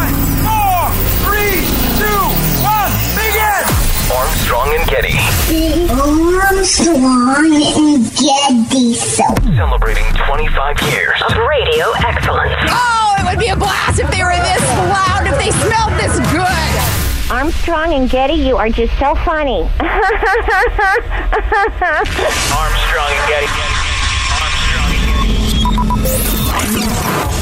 Five, four, three, two, one, begin! Armstrong and Getty. Armstrong and Getty Celebrating 25 years of radio excellence. Oh, it would be a blast if they were this loud, if they smelled this good. Armstrong and Getty, you are just so funny. Armstrong and Getty.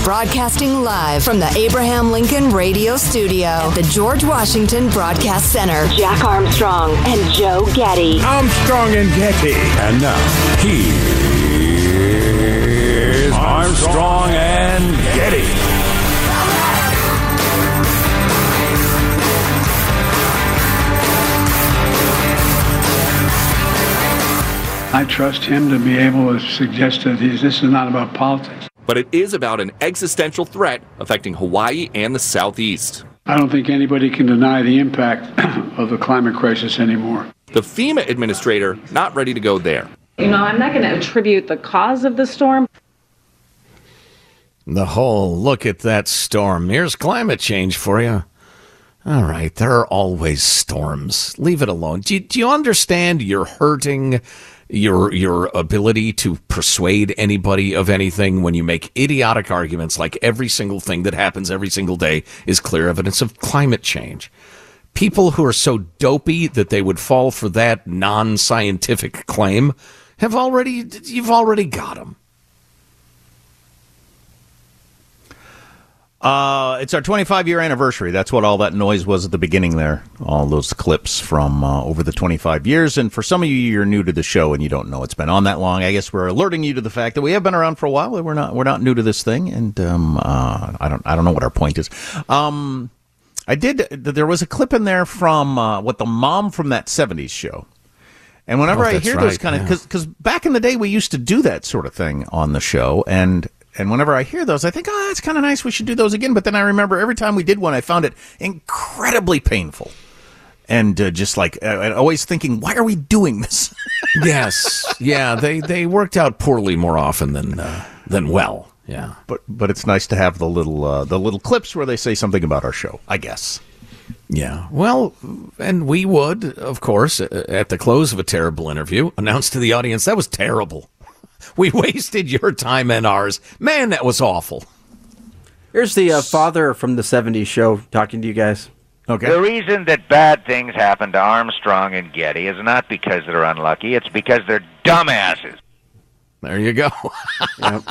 Broadcasting live from the Abraham Lincoln Radio Studio at the George Washington Broadcast Center. Jack Armstrong and Joe Getty. Armstrong and Getty. And now, here's Armstrong and Getty. I trust him to be able to suggest that he's, this is not about politics. But it is about an existential threat affecting Hawaii and the Southeast. I don't think anybody can deny the impact of the climate crisis anymore. The FEMA administrator not ready to go there. You know, I'm not going to attribute the cause of the storm. The whole look at that storm. Here's climate change for you. All right, there are always storms. Leave it alone. Do you, do you understand you're hurting your your ability to persuade anybody of anything when you make idiotic arguments like every single thing that happens every single day is clear evidence of climate change. People who are so dopey that they would fall for that non-scientific claim have already you've already got them. Uh, it's our 25 year anniversary. That's what all that noise was at the beginning there. All those clips from uh, over the 25 years. And for some of you, you're new to the show and you don't know it's been on that long. I guess we're alerting you to the fact that we have been around for a while. We're not we're not new to this thing. And um, uh, I don't I don't know what our point is. Um, I did. There was a clip in there from uh, what the mom from that 70s show. And whenever Oh, I hear right, those kind of, because because back in the day we used to do that sort of thing on the show, and and whenever I hear those, I think, oh, that's kind of nice. We should do those again. But then I remember every time we did one, I found it incredibly painful, and uh, just like uh, always thinking, why are we doing this? yes, yeah, they they worked out poorly more often than uh, than well. Yeah, but but it's nice to have the little uh, the little clips where they say something about our show. I guess. Yeah. Well, and we would, of course, at the close of a terrible interview, announce to the audience that was terrible. We wasted your time and ours. Man, that was awful. Here's the uh, father from the 70s show talking to you guys. Okay. The reason that bad things happen to Armstrong and Getty is not because they're unlucky, it's because they're dumbasses. There you go.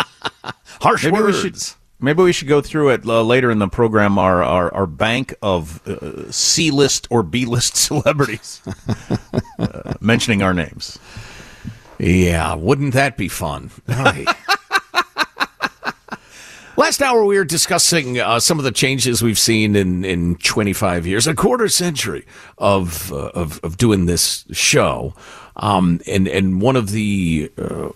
Harsh maybe words. We should, maybe we should go through it uh, later in the program. Our our, our bank of uh, C list or B list celebrities, uh, mentioning our names. Yeah, wouldn't that be fun? Right. Last hour, we were discussing uh, some of the changes we've seen in, in 25 years, a quarter century of uh, of, of doing this show, um, and and one of the uh,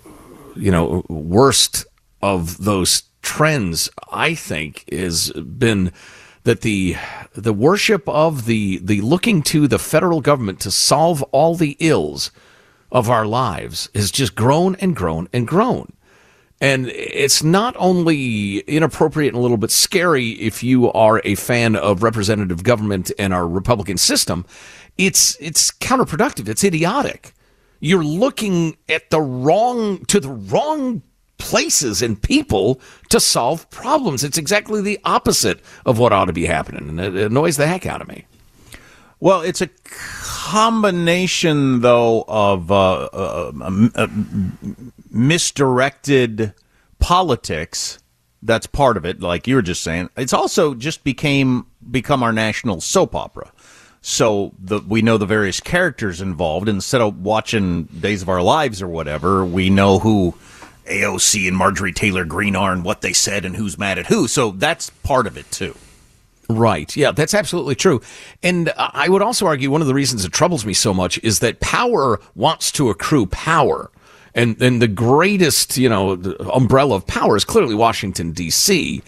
you know worst of those trends, I think, has been that the the worship of the the looking to the federal government to solve all the ills of our lives has just grown and grown and grown. And it's not only inappropriate and a little bit scary if you are a fan of representative government and our Republican system, it's it's counterproductive. It's idiotic. You're looking at the wrong to the wrong places and people to solve problems. It's exactly the opposite of what ought to be happening, and it annoys the heck out of me. Well, it's a combination, though, of uh, uh, uh, misdirected politics. That's part of it, like you were just saying. It's also just became become our national soap opera. So the, we know the various characters involved. Instead of watching Days of Our Lives or whatever, we know who AOC and Marjorie Taylor Greene are and what they said and who's mad at who. So that's part of it too. Right. Yeah, that's absolutely true. And I would also argue one of the reasons it troubles me so much is that power wants to accrue power. And and the greatest, you know, umbrella of power is clearly Washington D.C.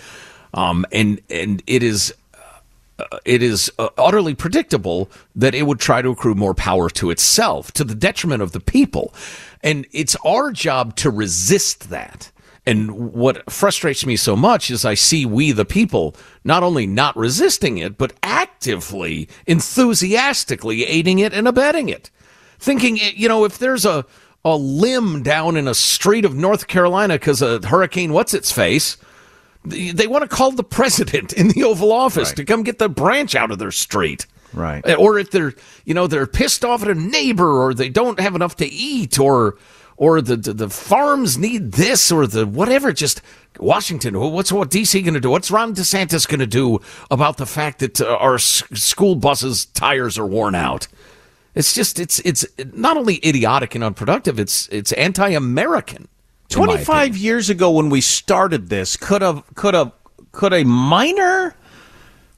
Um, and and it is uh, it is uh, utterly predictable that it would try to accrue more power to itself to the detriment of the people. And it's our job to resist that. And what frustrates me so much is I see we, the people, not only not resisting it, but actively, enthusiastically aiding it and abetting it. Thinking, eh, you know, if there's a, a limb down in a street of North Carolina because of Hurricane What's Its Face, they want to call the president in the Oval Office Right. to come get the branch out of their street. Right. Eh, or if they're, you know, they're pissed off at a neighbor or they don't have enough to eat or or the the, the farms need this or the whatever just Washington, what's what DC going to do? What's Ron DeSantis going to do about the fact that uh, our s- school buses tires are worn out? It's just it's it's not only idiotic and unproductive, it's it's anti-American. 25 years ago when we started this could have could have could a minor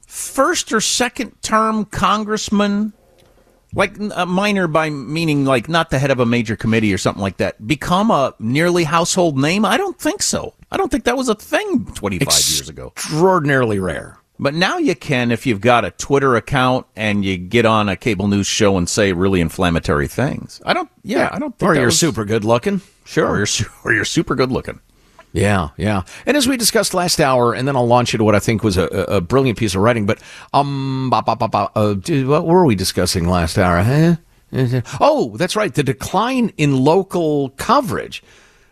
first or second term congressman like a uh, minor by meaning like not the head of a major committee or something like that. Become a nearly household name? I don't think so. I don't think that was a thing 25 years ago. Extraordinarily rare. But now you can if you've got a twitter account and you get on a cable news show and say really inflammatory things. I don't yeah, i don't think or you're was- super good looking. Sure. or you're, or you're super good looking Yeah, yeah. And as we discussed last hour, and then I'll launch into what I think was a, a brilliant piece of writing. But um, ba, ba, ba, ba, uh, what were we discussing last hour? Huh? Oh, that's right. The decline in local coverage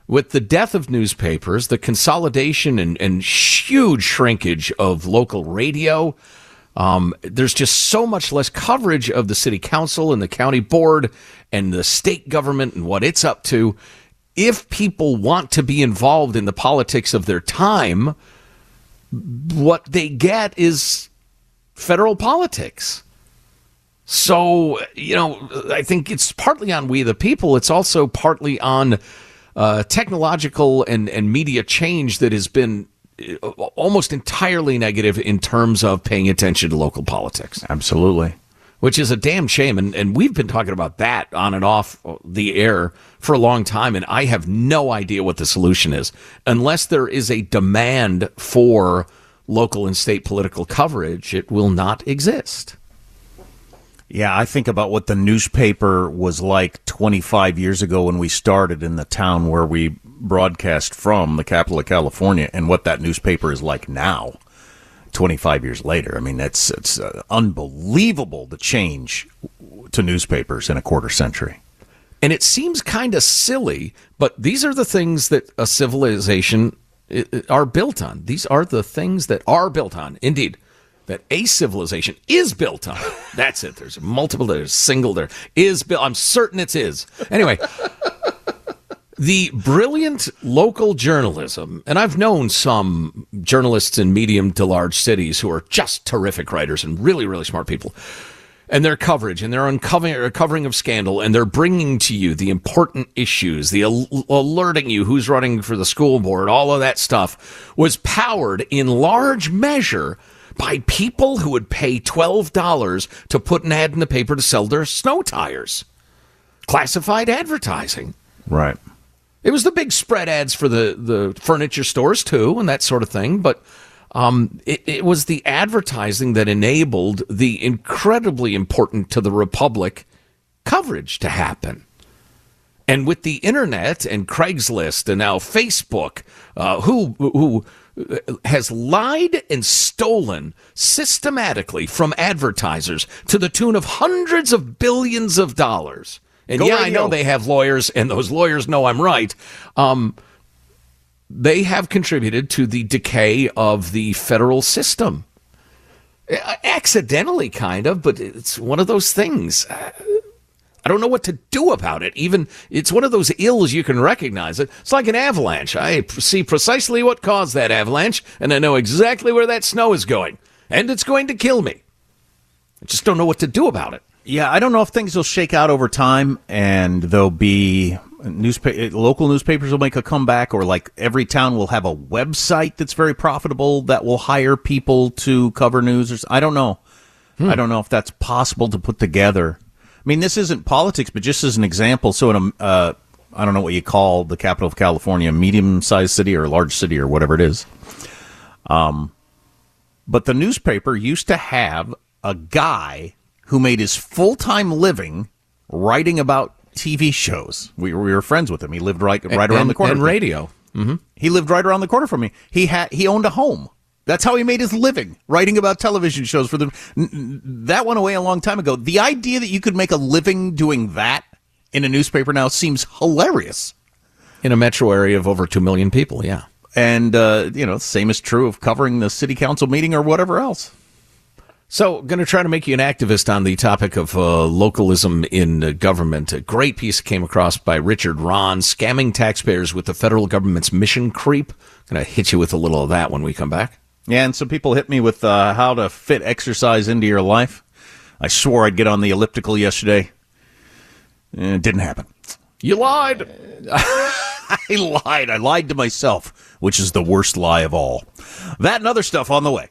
with the death of newspapers, the consolidation and, and huge shrinkage of local radio. Um, there's just so much less coverage of the city council and the county board and the state government and what it's up to. If people want to be involved in the politics of their time, what they get is federal politics. So, you know, I think it's partly on we the people. It's also partly on uh, technological and, and media change that has been uh, almost entirely negative in terms of paying attention to local politics. Absolutely. Which is a damn shame. And, and we've been talking about that on and off the air for a long time. And I have no idea what the solution is unless there is a demand for local and state political coverage, it will not exist. Yeah, I think about what the newspaper was like 25 years ago when we started in the town where we broadcast from, the capital of California, and what that newspaper is like now, 25 years later. I mean, that's it's uh, unbelievable the change to newspapers in a quarter century. And it seems kind of silly, but these are the things that a civilization are built on. These are the things that are built on. Indeed, that a civilization is built on. That's it. There's multiple. There's single. There is built. I'm certain it's is. Anyway. The brilliant local journalism, and I've known some journalists in medium to large cities who are just terrific writers and really, really smart people. And their coverage and their uncovering uh, of scandal, and they're bringing to you the important issues, the al- alerting you who's running for the school board, all of that stuff was powered in large measure by people who would pay $12 to put an ad in the paper to sell their snow tires. Classified advertising. Right. It was the big spread ads for the, the furniture stores too, and that sort of thing. But um, it, it was the advertising that enabled the incredibly important to the Republic coverage to happen. And with the internet and Craigslist and now Facebook, uh, who who has lied and stolen systematically from advertisers to the tune of hundreds of billions of dollars. And Go yeah, I know they have lawyers, and those lawyers know I'm right. Um, they have contributed to the decay of the federal system. Accidentally, kind of, but it's one of those things. Uh, I don't know what to do about it. Even it's one of those ills you can recognize it. It's like an avalanche. I see precisely what caused that avalanche, and I know exactly where that snow is going, and it's going to kill me. I just don't know what to do about it. Yeah, I don't know if things will shake out over time and there'll be newspaper local newspapers will make a comeback or like every town will have a website that's very profitable that will hire people to cover news or I don't know. I don't know if that's possible to put together. I mean, this isn't politics, but just as an example, so in a uh, I don't know what you call the capital of California, medium-sized city or large city or whatever it is. Um but the newspaper used to have a guy who made his full time living writing about TV shows. We, we were friends with him. He lived right right around the corner. and radio. Mm-hmm. He lived right around the corner from me. He had he owned a home. That's how he made his living, writing about television shows for them. That went away a long time ago. The idea that you could make a living doing that in a newspaper now seems hilarious. In a metro area of over 2 million people, yeah. And, uh, you know, same is true of covering the city council meeting or whatever else. So, going to try to make you an activist on the topic of uh, localism in uh, government. A great piece came across by Richard Rahn, scamming taxpayers with the federal government's mission creep. Going to hit you with a little of that when we come back. Yeah, and some people hit me with uh, how to fit exercise into your life. I swore I'd get on the elliptical yesterday. Eh, It didn't happen. You lied. I lied. I lied to myself, which is the worst lie of all. That and other stuff on the way.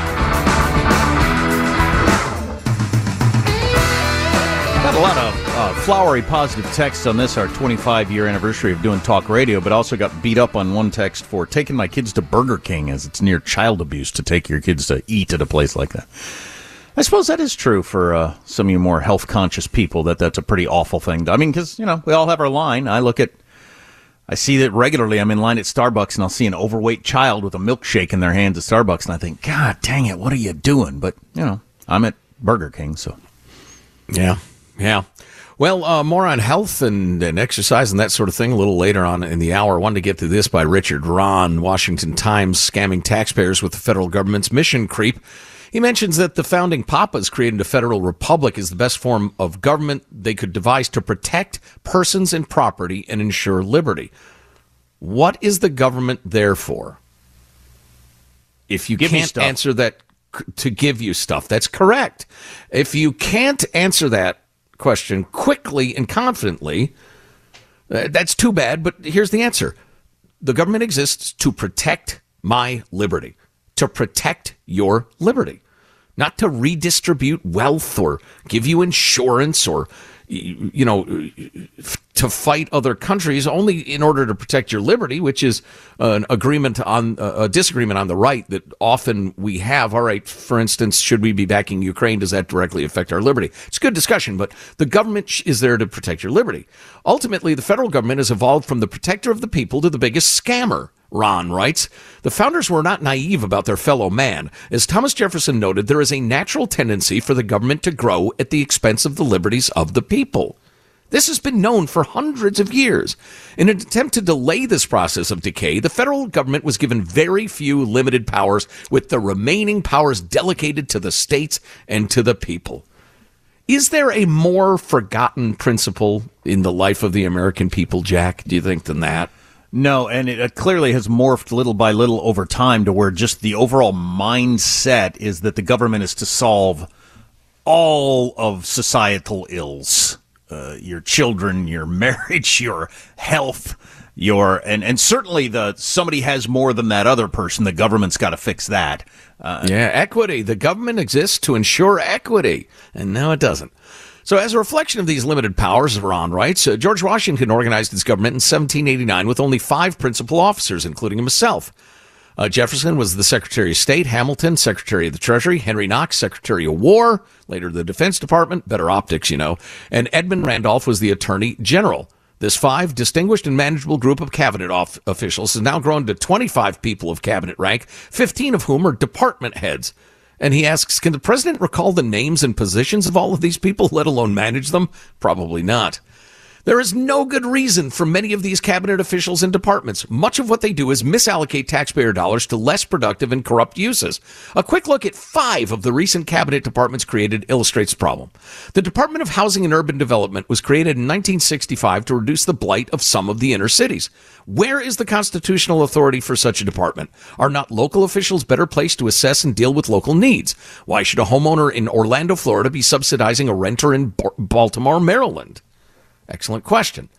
Got a lot of uh, flowery positive texts on this, our 25 year anniversary of doing talk radio, but also got beat up on one text for taking my kids to Burger King as it's near child abuse to take your kids to eat at a place like that. I suppose that is true for uh, some of you more health conscious people, that that's a pretty awful thing. I mean, because, you know, we all have our line. I look at, I see that regularly. I'm in line at Starbucks and I'll see an overweight child with a milkshake in their hands at Starbucks, and I think, God dang it, what are you doing? But, you know, I'm at Burger King, so. Yeah. Yeah. Well, uh, more on health and, and exercise and that sort of thing a little later on in the hour. I wanted to get to this by Richard Rahn, Washington Times, scamming taxpayers with the federal government's mission creep. He mentions that the founding papas created a federal republic is the best form of government they could devise to protect persons and property and ensure liberty. What is the government there for? If you Give can't answer that, to give you stuff, that's correct. If you can't answer that question quickly and confidently, uh, that's too bad. But here's the answer the government exists to protect my liberty, to protect your liberty, not to redistribute wealth or give you insurance or, you know, to fight other countries only in order to protect your liberty, which is an agreement on uh, a disagreement on the right that often we have. All right, for instance, should we be backing Ukraine? Does that directly affect our liberty? It's a good discussion, but the government is there to protect your liberty. Ultimately, the federal government has evolved from the protector of the people to the biggest scammer. Rahn writes, the founders were not naive about their fellow man. As Thomas Jefferson noted, there is a natural tendency for the government to grow at the expense of the liberties of the people. This has been known for hundreds of years. In an attempt to delay this process of decay, the federal government was given very few limited powers, with the remaining powers delegated to the states and to the people. Is there a more forgotten principle in the life of the American people, Jack, do you think, than that? No, and it uh, clearly has morphed little by little over time to where just the overall mindset is that the government is to solve all of societal ills. Uh, your children, your marriage, your health, your and and certainly the somebody has more than that other person. The government's got to fix that. Uh, yeah, equity. The government exists to ensure equity, and now it doesn't. So, as a reflection of these limited powers, Rahn writes, uh, George Washington organized his government in 1789 with only five principal officers, including himself. Uh, Jefferson was the Secretary of State, Hamilton, Secretary of the Treasury, Henry Knox, Secretary of War, later the Defense Department, better optics, you know, and Edmund Randolph was the Attorney General. This five distinguished and manageable group of cabinet off- officials has now grown to 25 people of cabinet rank, 15 of whom are department heads. And he asks, can the president recall the names and positions of all of these people, let alone manage them? Probably not. There is no good reason for many of these cabinet officials and departments. Much of what they do is misallocate taxpayer dollars to less productive and corrupt uses. A quick look at five of the recent cabinet departments created illustrates the problem. The Department of Housing and Urban Development was created in 1965 to reduce the blight of some of the inner cities. Where is the constitutional authority for such a department? Are not local officials better placed to assess and deal with local needs? Why should a homeowner in Orlando, Florida be subsidizing a renter in Baltimore, Maryland? Excellent question.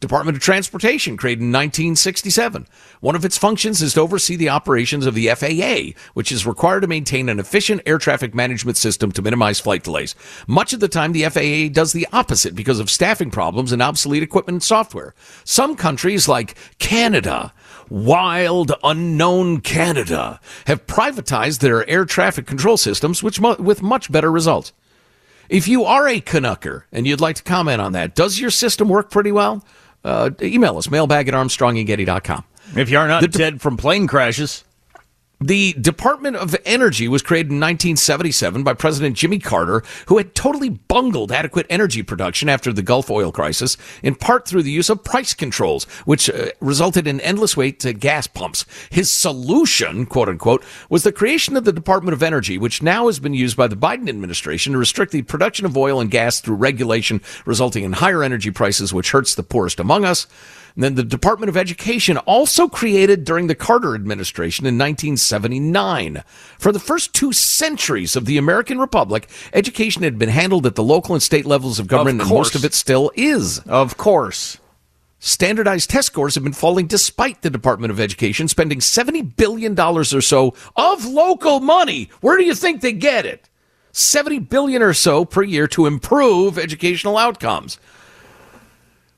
Department of Transportation, created in 1967. One of its functions is to oversee the operations of the FAA, which is required to maintain an efficient air traffic management system to minimize flight delays. Much of the time, the FAA does the opposite because of staffing problems and obsolete equipment and software. Some countries, like Canada, wild, unknown Canada, have privatized their air traffic control systems, which mu- with much better results. If you are a Canucker and you'd like to comment on that, does your system work pretty well? Uh, email us, mailbag at armstrongandgetty.com. If you are not dead from plane crashes. The Department of Energy was created in 1977 by President Jimmy Carter, who had totally bungled adequate energy production after the Gulf oil crisis, in part through the use of price controls, which uh, resulted in endless wait to gas pumps. His solution, quote unquote, was the creation of the Department of Energy, which now has been used by the Biden administration to restrict the production of oil and gas through regulation, resulting in higher energy prices, which hurts the poorest among us. And then the Department of Education, also created during the Carter administration in 1979. For the first two centuries of the American Republic, education had been handled at the local and state levels of government, and most of it still is. Of course. Standardized test scores have been falling despite the Department of Education spending $70 billion or so of local money. Where do you think they get it? 70 billion or so per year to improve educational outcomes.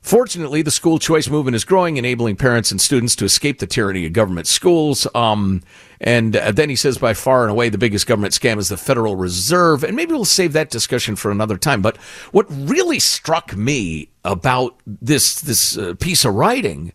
Fortunately, the school choice movement is growing, enabling parents and students to escape the tyranny of government schools. Um, and uh, then he says, by far and away, the biggest government scam is the Federal Reserve. And maybe we'll save that discussion for another time. But what really struck me about this this uh, piece of writing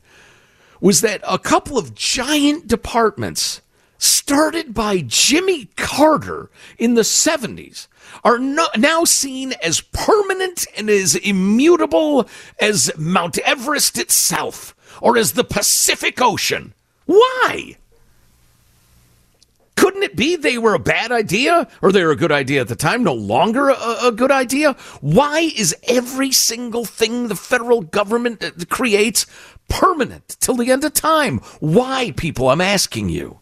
was that a couple of giant departments started by Jimmy Carter in the 70s are no, now seen as permanent and as immutable as Mount Everest itself or as the Pacific Ocean. Why? Couldn't it be they were a bad idea or they were a good idea at the time, no longer a, a good idea? Why is every single thing the federal government uh, creates permanent till the end of time? Why, people? I'm asking you.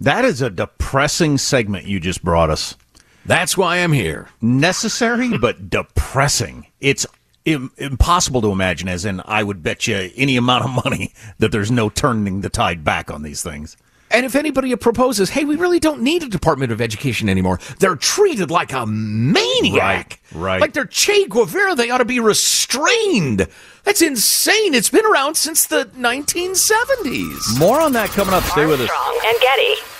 That is a depressing segment you just brought us. That's why I'm here. Necessary, but depressing. It's Im- impossible to imagine, as in, I would bet you any amount of money that there's no turning the tide back on these things. And if anybody proposes, hey, we really don't need a Department of Education anymore, they're treated like a maniac. Right, right. Like they're Che Guevara, they ought to be restrained. That's insane. It's been around since the 1970s. More on that coming up. Stay with us. Armstrong and Getty.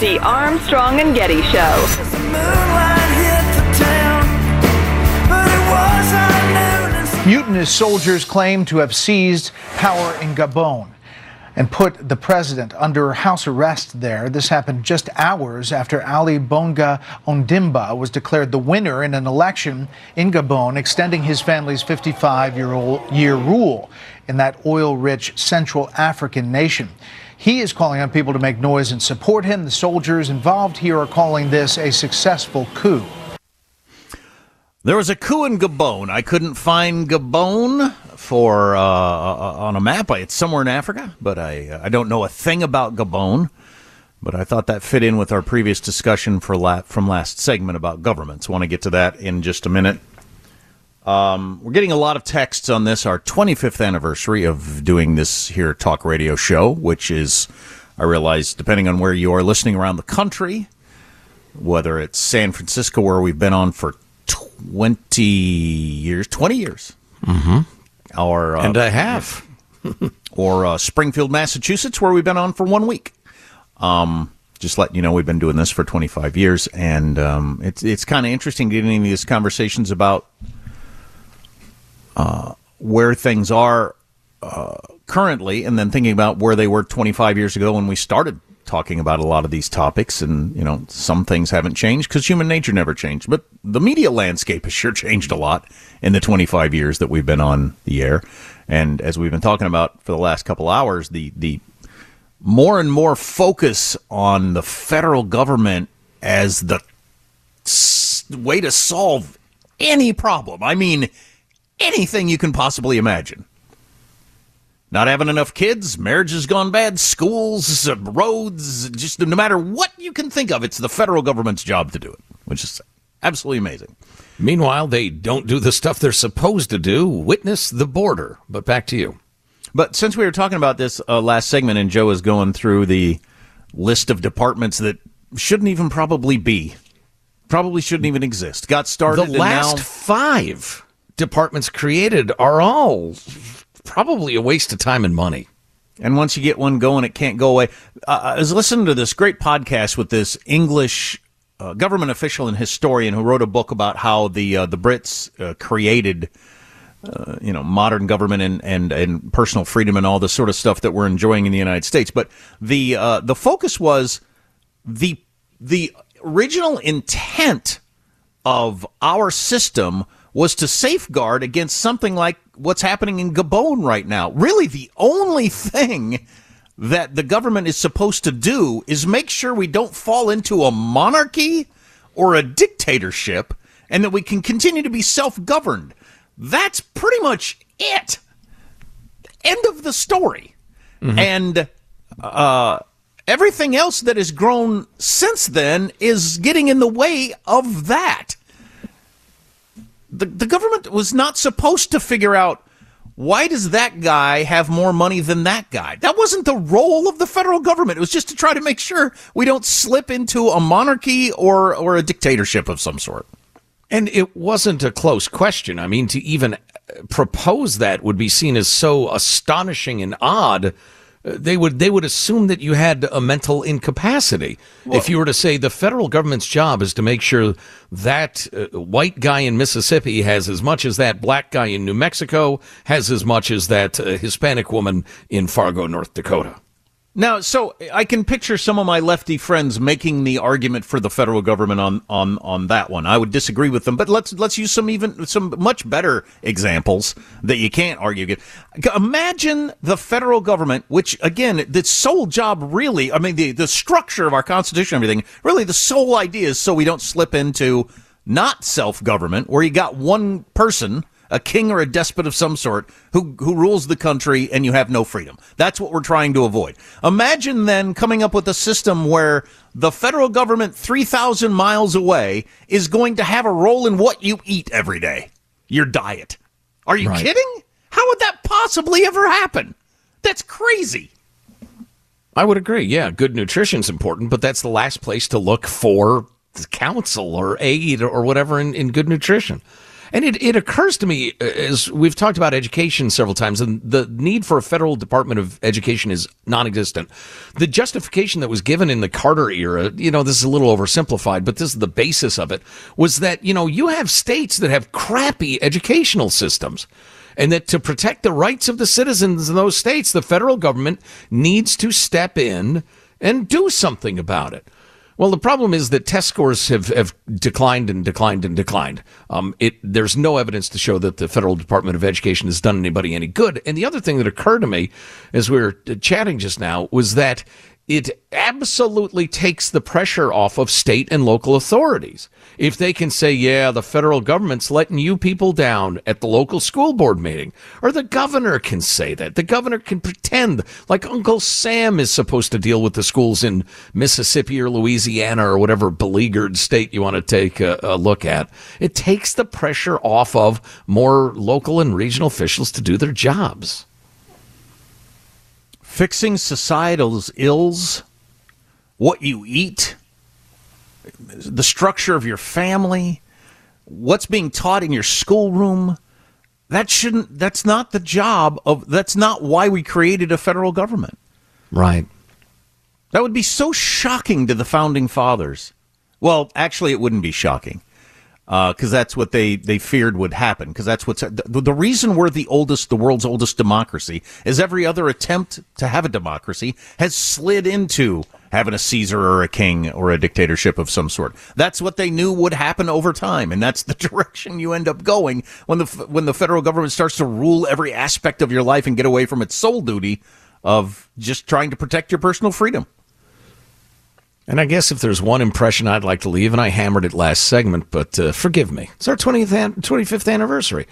The Armstrong and Getty Show. Mutinous soldiers claim to have seized power in Gabon and put the president under house arrest there. This happened just hours after Ali Bongo Ondimba was declared the winner in an election in Gabon, extending his family's 55 year rule in that oil rich Central African nation. He is calling on people to make noise and support him. The soldiers involved here are calling this a successful coup. There was a coup in Gabon. I couldn't find Gabon for uh, on a map. It's somewhere in Africa, but I I don't know a thing about Gabon. But I thought that fit in with our previous discussion for la- from last segment about governments. Want to get to that in just a minute. Um, we're getting a lot of texts on this, our 25th anniversary of doing this here talk radio show, which is, I realize, depending on where you are listening around the country, whether it's San Francisco, where we've been on for 20 years, 20 years, Mm-hmm. or uh, And a half. or uh, Springfield, Massachusetts, where we've been on for one week. Um, just letting you know, we've been doing this for 25 years, and um, it's it's kind of interesting getting into these conversations about uh, where things are uh, currently, and then thinking about where they were 25 years ago when we started talking about a lot of these topics. And you know, some things haven't changed because human nature never changed, but the media landscape has sure changed a lot in the 25 years that we've been on the air. And as we've been talking about for the last couple hours, the the more and more focus on the federal government as the way to solve any problem. I mean, anything you can possibly imagine. Not having enough kids, marriage has gone bad, schools, roads, just no matter what you can think of, it's the federal government's job to do it, which is absolutely amazing. Meanwhile, they don't do the stuff they're supposed to do. Witness the border. But back to you. But since we were talking about this uh, last segment, and Joe is going through the list of departments that shouldn't even probably be, probably shouldn't even exist, got started. The last now- five departments created are all probably a waste of time and money. And once you get one going, it can't go away. Uh, I was listening to this great podcast with this English uh, government official and historian who wrote a book about how the uh, the Brits uh, created, uh, you know, modern government and, and and personal freedom and all this sort of stuff that we're enjoying in the United States. But the uh, the focus was the the original intent of our system was to safeguard against something like what's happening in Gabon right now. Really, the only thing that the government is supposed to do is make sure we don't fall into a monarchy or a dictatorship and that we can continue to be self governed. That's pretty much it. End of the story. And uh, everything else that has grown since then is getting in the way of that the, the government was not supposed to figure out why does that guy have more money than that guy? That wasn't the role of the federal government. It was just to try to make sure we don't slip into a monarchy or or a dictatorship of some sort. And it wasn't a close question. I mean, to even propose that would be seen as so astonishing and odd. They would they would assume that you had a mental incapacity. if you were to say the federal government's job is to make sure that uh, white guy in Mississippi has as much as that black guy in New Mexico has as much as that uh, Hispanic woman in Fargo, North Dakota. Now, so I can picture some of my lefty friends making the argument for the federal government on on on that one. I would disagree with them, but let's let's use some even some much better examples that you can't argue against. Imagine the federal government, which again, the sole job really, I mean, the the structure of our constitution, everything, really, the sole idea is so we don't slip into not self government, where you got one person a king or a despot of some sort who who rules the country and you have no freedom. That's what we're trying to avoid. Imagine then coming up with a system where the federal government 3000 miles away is going to have a role in what you eat every day. Your diet. Are you Right. kidding? How would that possibly ever happen? That's crazy. I would agree. Yeah, good nutrition's important, but that's the last place to look for counsel or aid or whatever in, in good nutrition. And it, it occurs to me, uh, as we've talked about education several times, and the need for a federal Department of Education is non existent. The justification that was given in the Carter era, you know, this is a little oversimplified, but this is the basis of it, was that, you know, you have states that have crappy educational systems and that to protect the rights of the citizens in those states, the federal government needs to step in and do something about it. Well, the problem is that test scores have, have declined and declined and declined. Um, it, there's no evidence to show that the Federal Department of Education has done anybody any good. And the other thing that occurred to me as we were chatting just now was that it absolutely takes the pressure off of state and local authorities. If they can say, yeah, the federal government's letting you people down at the local school board meeting, or the governor can say that. The governor can pretend like Uncle Sam is supposed to deal with the schools in Mississippi or Louisiana or whatever beleaguered state you want to take a, a look at. It takes the pressure off of more local and regional officials to do their jobs fixing societal's ills, what you eat, the structure of your family, what's being taught in your schoolroom. That shouldn't, that's not the job of, that's not why we created a federal government. Right. That would be so shocking to the founding fathers. Well, actually, it wouldn't be shocking because uh, that's what they, they feared would happen. Because that's what's the, the reason we're the oldest, the world's oldest democracy is every other attempt to have a democracy has slid into having a Caesar or a king or a dictatorship of some sort. That's what they knew would happen over time, and that's the direction you end up going when the when the federal government starts to rule every aspect of your life and get away from its sole duty of just trying to protect your personal freedom. And I guess if there's one impression I'd like to leave, and I hammered it last segment, but uh, forgive me, it's our 20th an- 25th anniversary,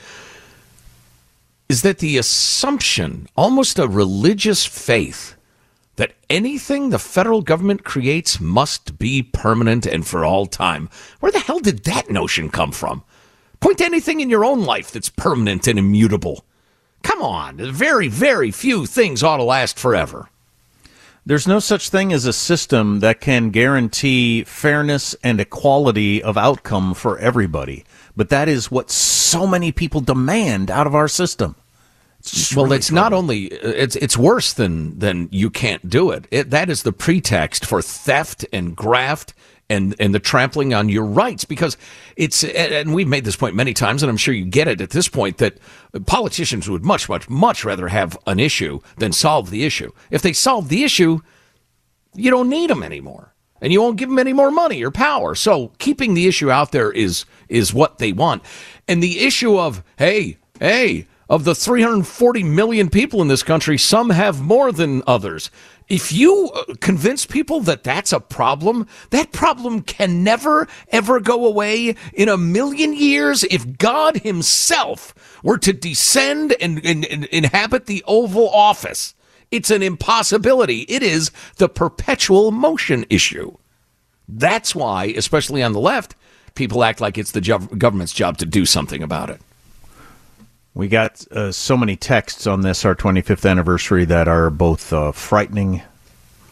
is that the assumption, almost a religious faith, that anything the federal government creates must be permanent and for all time. Where the hell did that notion come from? Point to anything in your own life that's permanent and immutable. Come on, very, very few things ought to last forever. There's no such thing as a system that can guarantee fairness and equality of outcome for everybody. But that is what so many people demand out of our system. It's well, really it's not only it's it's worse than than you can't do it. it. That is the pretext for theft and graft and and the trampling on your rights because it's and we've made this point many times and I'm sure you get it at this point that politicians would much much much rather have an issue than solve the issue. If they solve the issue, you don't need them anymore. And you won't give them any more money or power. So keeping the issue out there is is what they want. And the issue of hey, hey, of the 340 million people in this country, some have more than others. If you uh, convince people that that's a problem, that problem can never, ever go away in a million years if God Himself were to descend and, and, and inhabit the Oval Office. It's an impossibility. It is the perpetual motion issue. That's why, especially on the left, people act like it's the government's job to do something about it. We got uh, so many texts on this, our 25th anniversary, that are both uh, frightening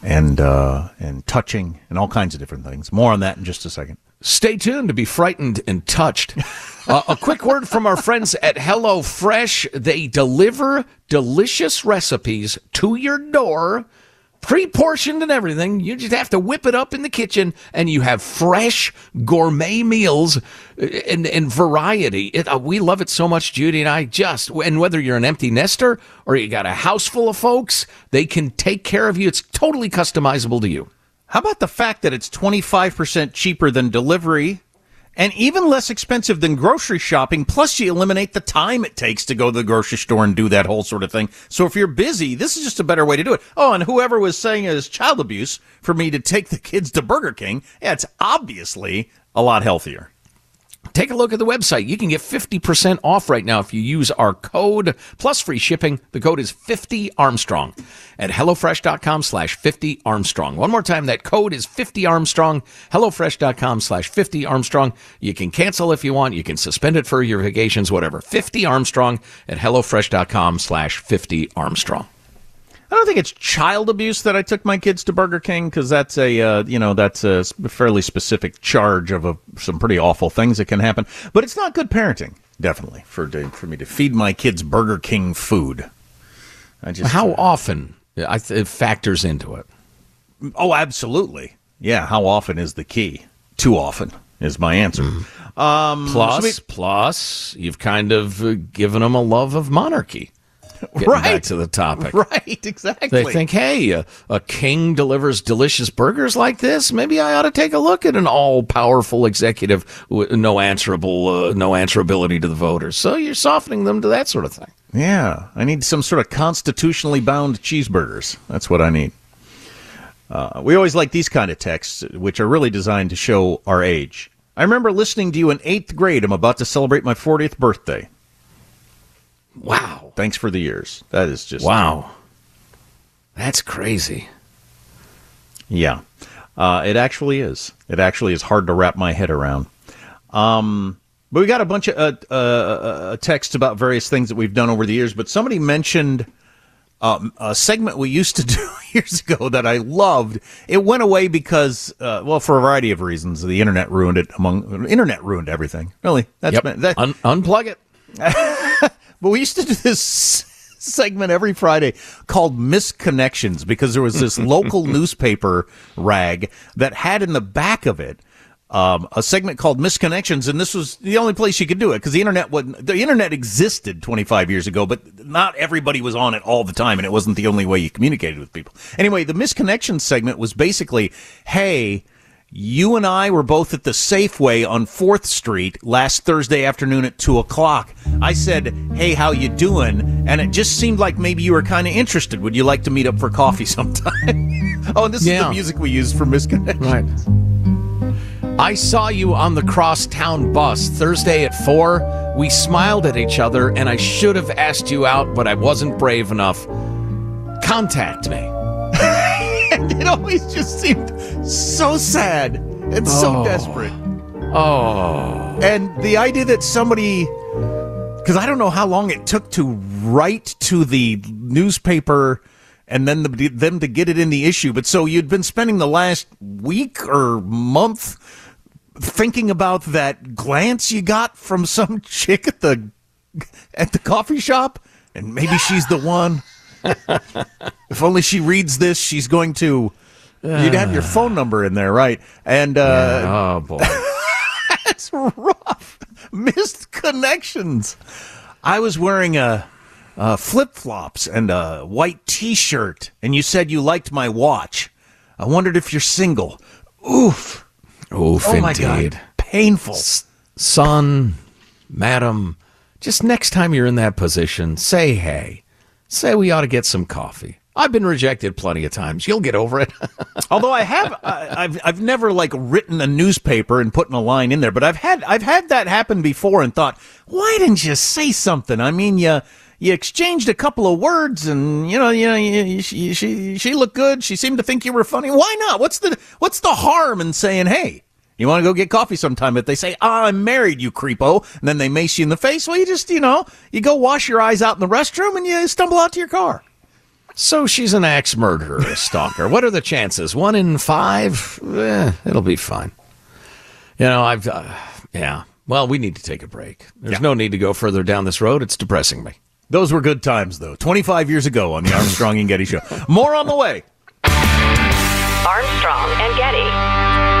and uh, and touching and all kinds of different things. More on that in just a second. Stay tuned to be frightened and touched. Uh, a quick word from our friends at Hello Fresh. They deliver delicious recipes to your door pre-portioned and everything. You just have to whip it up in the kitchen, and you have fresh gourmet meals and, and variety. It, uh, we love it so much, Judy and I. Just and whether you're an empty nester or you got a house full of folks, they can take care of you. It's totally customizable to you. How about the fact that it's 25% cheaper than delivery and even less expensive than grocery shopping. Plus, you eliminate the time it takes to go to the grocery store and do that whole sort of thing. So, if you're busy, this is just a better way to do it. Oh, and whoever was saying it is child abuse for me to take the kids to Burger King, yeah, it's obviously a lot healthier. Take a look at the website. You can get 50% off right now if you use our code plus free shipping. The code is 50 Armstrong at HelloFresh.com slash 50 Armstrong. One more time, that code is 50 Armstrong, HelloFresh.com slash 50 Armstrong. You can cancel if you want. You can suspend it for your vacations, whatever. 50 Armstrong at HelloFresh.com slash 50 Armstrong. I don't think it's child abuse that I took my kids to Burger King because that's a uh, you know that's a fairly specific charge of a, some pretty awful things that can happen. But it's not good parenting, definitely for to, for me to feed my kids Burger King food. I just how uh, often I th- it factors into it. Oh, absolutely. Yeah, how often is the key? Too often is my answer. Mm. Um, plus, so we, plus, you've kind of uh, given them a love of monarchy. Right. back to the topic. Right, exactly. They think, hey, a, a, king delivers delicious burgers like this. Maybe I ought to take a look at an all-powerful executive with no answerable, uh, no answerability to the voters. So you're softening them to that sort of thing. Yeah, I need some sort of constitutionally bound cheeseburgers. That's what I need. Uh, we always like these kind of texts, which are really designed to show our age. I remember listening to you in eighth grade. I'm about to celebrate my 40th birthday. Wow. Thanks for the years. That is just. Wow. That's crazy. Yeah. Uh, it actually is. It actually is hard to wrap my head around. Um, but we got a bunch of uh, uh, uh, texts about various things that we've done over the years. But somebody mentioned um, a segment we used to do years ago that I loved. It went away because, uh, well, for a variety of reasons. The internet ruined it. Among internet ruined everything. Really, that's Yep. been- that, Un- unplug it. but we used to do this segment every Friday called Misconnections because there was this local newspaper rag that had in the back of it um, a segment called Misconnections, and this was the only place you could do it because the internet wasn't. The internet existed 25 years ago, but not everybody was on it all the time, and it wasn't the only way you communicated with people. Anyway, the Misconnections segment was basically, hey. You and I were both at the Safeway on 4th Street last Thursday afternoon at 2 o'clock. I said, hey, how you doing? And it just seemed like maybe you were kind of interested. Would you like to meet up for coffee sometime? oh, and this is the music we used for Misconnection. Right. I saw you on the crosstown bus Thursday at 4. We smiled at each other, and I should have asked you out, but I wasn't brave enough. Contact me. it always just seemed so sad and so Oh. desperate. Oh. And the idea that somebody, because I don't know how long it took to write to the newspaper and then the, them to get it in the issue. But so you'd been spending the last week or month thinking about that glance you got from some chick at the at the coffee shop, and maybe she's the one. if only she reads this, she's going to. You'd have your phone number in there, right? And uh, oh boy, that's rough. Missed connections. I was wearing a, uh flip flops and a white t shirt, and you said you liked my watch. I wondered if you're single. Oof. Oof, oh my indeed. god, painful. Son, madam, just next time you're in that position, say hey. Say we ought to get some coffee. I've been rejected plenty of times. You'll get over it. Although I have, I, I've I've never like written a newspaper and putting a line in there, but I've had I've had that happen before and thought, why didn't you say something? I mean, you you exchanged a couple of words, and you know, you know, you, she she she looked good. She seemed to think you were funny. Why not? What's the what's the harm in saying, hey? You want to go get coffee sometime? If they say, ah, I'm married, you creepo, and then they mace you in the face, well, you just, you know, you go wash your eyes out in the restroom and you stumble out to your car. So she's an axe murderer, a stalker. what are the chances? One in five? Eh, it'll be fine. You know, I've, uh, yeah. Well, we need to take a break. There's no need to go further down this road. It's depressing me. Those were good times, though. 25 years ago on the Armstrong and Getty Show. More on the way. Armstrong and Getty.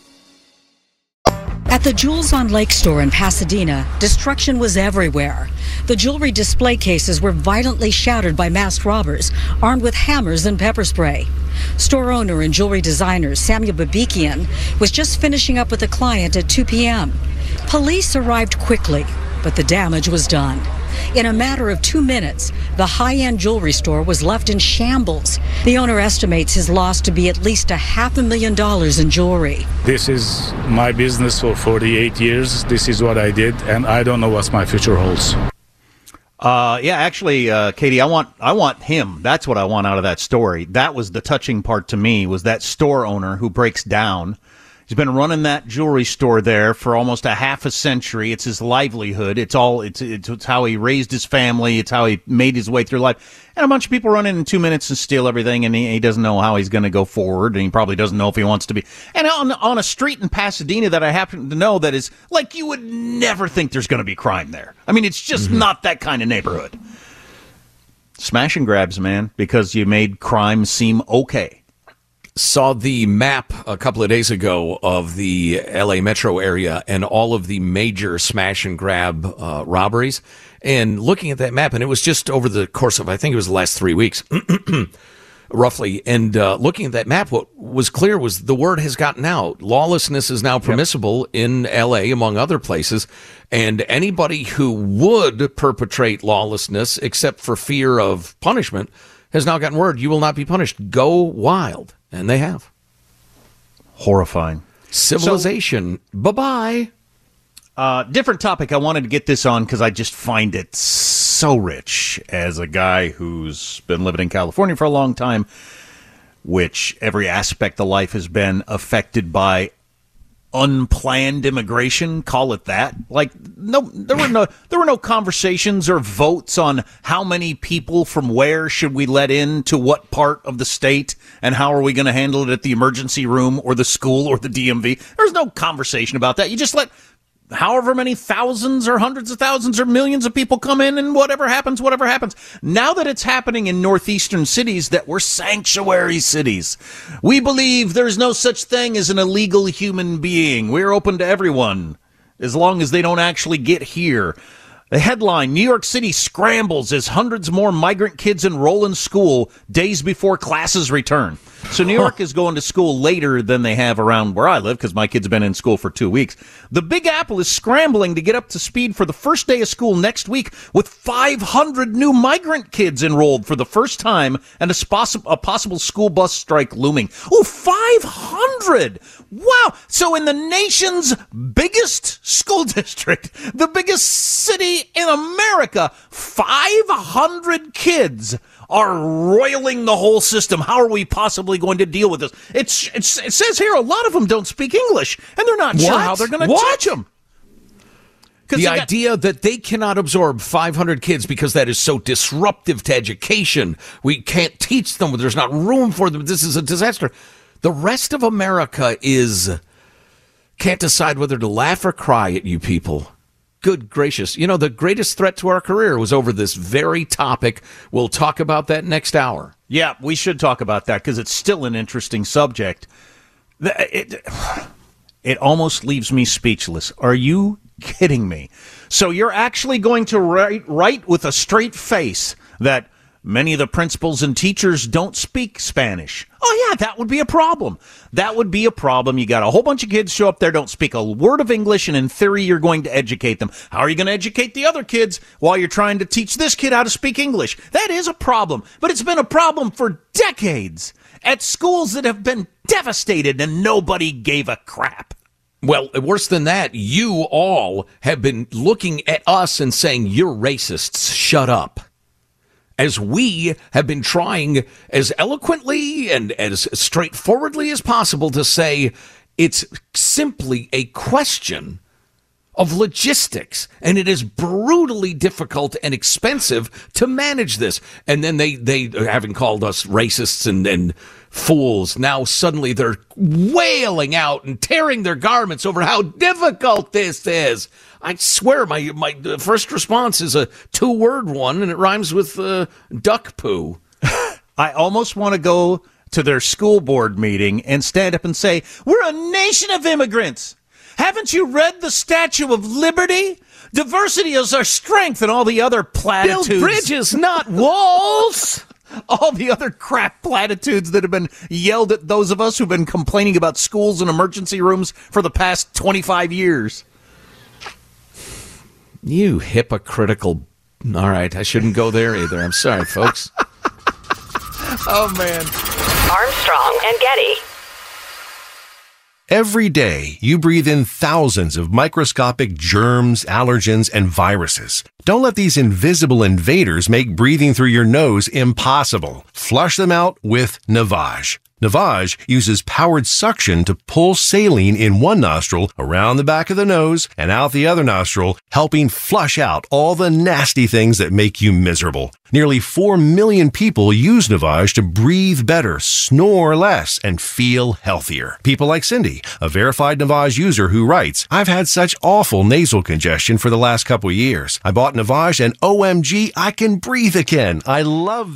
At the Jewels on Lake store in Pasadena, destruction was everywhere. The jewelry display cases were violently shattered by masked robbers armed with hammers and pepper spray. Store owner and jewelry designer Samuel Babikian was just finishing up with a client at 2 p.m. Police arrived quickly, but the damage was done. In a matter of two minutes, the high end jewelry store was left in shambles. The owner estimates his loss to be at least a half a million dollars in jewelry. This is my business for 48 years. This is what I did, and I don't know what my future holds. Uh, yeah, actually, uh, Katie, I want I want him. That's what I want out of that story. That was the touching part to me. Was that store owner who breaks down He's been running that jewelry store there for almost a half a century. It's his livelihood. It's all, it's, it's, it's, how he raised his family. It's how he made his way through life. And a bunch of people run in in two minutes and steal everything, and he, he doesn't know how he's going to go forward, and he probably doesn't know if he wants to be. And on, on a street in Pasadena that I happen to know that is like you would never think there's going to be crime there. I mean, it's just mm-hmm. not that kind of neighborhood. Smash and grabs, man, because you made crime seem okay saw the map a couple of days ago of the LA metro area and all of the major smash and grab uh, robberies. And looking at that map, and it was just over the course of, I think it was the last three weeks, roughly. And uh, looking at that map, what was clear was the word has gotten out. Lawlessness is now permissible yep. in LA, among other places. And anybody who would perpetrate lawlessness, except for fear of punishment, has now gotten word you will not be punished. Go wild. And they have. Horrifying. Civilization. So, bye bye. Uh, different topic. I wanted to get this on because I just find it so rich as a guy who's been living in California for a long time, which every aspect of life has been affected by unplanned immigration, call it that. Like no there were no there were no conversations or votes on how many people from where should we let in to what part of the state and how are we going to handle it at the emergency room or the school or the DMV. There's no conversation about that. You just let however many thousands or hundreds of thousands or millions of people come in and whatever happens, whatever happens. Now that it's happening in northeastern cities that were sanctuary cities, we believe there's no such thing as an illegal human being. We're open to everyone as long as they don't actually get here. The headline New York City scrambles as hundreds more migrant kids enroll in school days before classes return. So New York is going to school later than they have around where I live because my kid's been in school for two weeks. The Big Apple is scrambling to get up to speed for the first day of school next week with 500 new migrant kids enrolled for the first time and a, spos- a possible school bus strike looming. Oh, 500! Wow! So in the nation's biggest school district, the biggest city in America, 500 kids are roiling the whole system. How are we possibly going to deal with this? It's, it's it says here a lot of them don't speak English, and they're not what? sure how they're going to teach them. The idea got- that they cannot absorb 500 kids because that is so disruptive to education. We can't teach them. There's not room for them. This is a disaster. The rest of America is can't decide whether to laugh or cry at you people good gracious. You know, the greatest threat to our career was over this very topic. We'll talk about that next hour. Yeah, we should talk about that because it's still an interesting subject. It, it almost leaves me speechless. Are you kidding me? So you're actually going to write, write with a straight face that Many of the principals and teachers don't speak Spanish. Oh, yeah, that would be a problem. That would be a problem. You got a whole bunch of kids show up there, don't speak a word of English, and in theory, you're going to educate them. How are you going to educate the other kids while you're trying to teach this kid how to speak English? That is a problem, but it's been a problem for decades at schools that have been devastated and nobody gave a crap. Well, worse than that, you all have been looking at us and saying, you're racists. Shut up as we have been trying as eloquently and as straightforwardly as possible to say It's simply a question of logistics and it is brutally difficult and expensive to manage this. And then they they having called us racists and and fools now suddenly they're wailing out and tearing their garments over how difficult this is i swear my my first response is a two word one and it rhymes with uh, duck poo I almost want to go to their school board meeting and stand up and say, We're a nation of immigrants. Haven't you read the Statue of Liberty? Diversity is our strength and all the other platitudes. Build bridges, not walls. all the other crap platitudes that have been yelled at those of us who've been complaining about schools and emergency rooms for the past 25 years. You hypocritical. All right, I shouldn't go there either. I'm sorry, folks. oh, man. Armstrong and Getty. Every day, you breathe in thousands of microscopic germs, allergens, and viruses. Don't let these invisible invaders make breathing through your nose impossible. Flush them out with Navage. Navage uses powered suction to pull saline in one nostril around the back of the nose and out the other nostril, helping flush out all the nasty things that make you miserable. Nearly 4 million people use Navage to breathe better, snore less, and feel healthier. People like Cindy, a verified Navage user who writes, I've had such awful nasal congestion for the last couple years. I bought Navage and OMG, I can breathe again. I love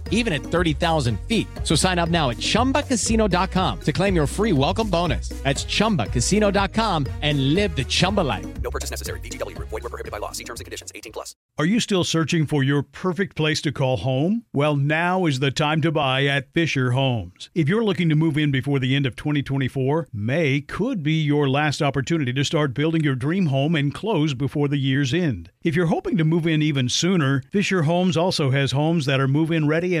even at 30,000 feet. So sign up now at chumbacasino.com to claim your free welcome bonus. That's chumbacasino.com and live the Chumba life. No purchase necessary. VGW. Void were prohibited by law. See terms and conditions. 18 plus. Are you still searching for your perfect place to call home? Well, now is the time to buy at Fisher Homes. If you're looking to move in before the end of 2024, May could be your last opportunity to start building your dream home and close before the year's end. If you're hoping to move in even sooner, Fisher Homes also has homes that are move in ready and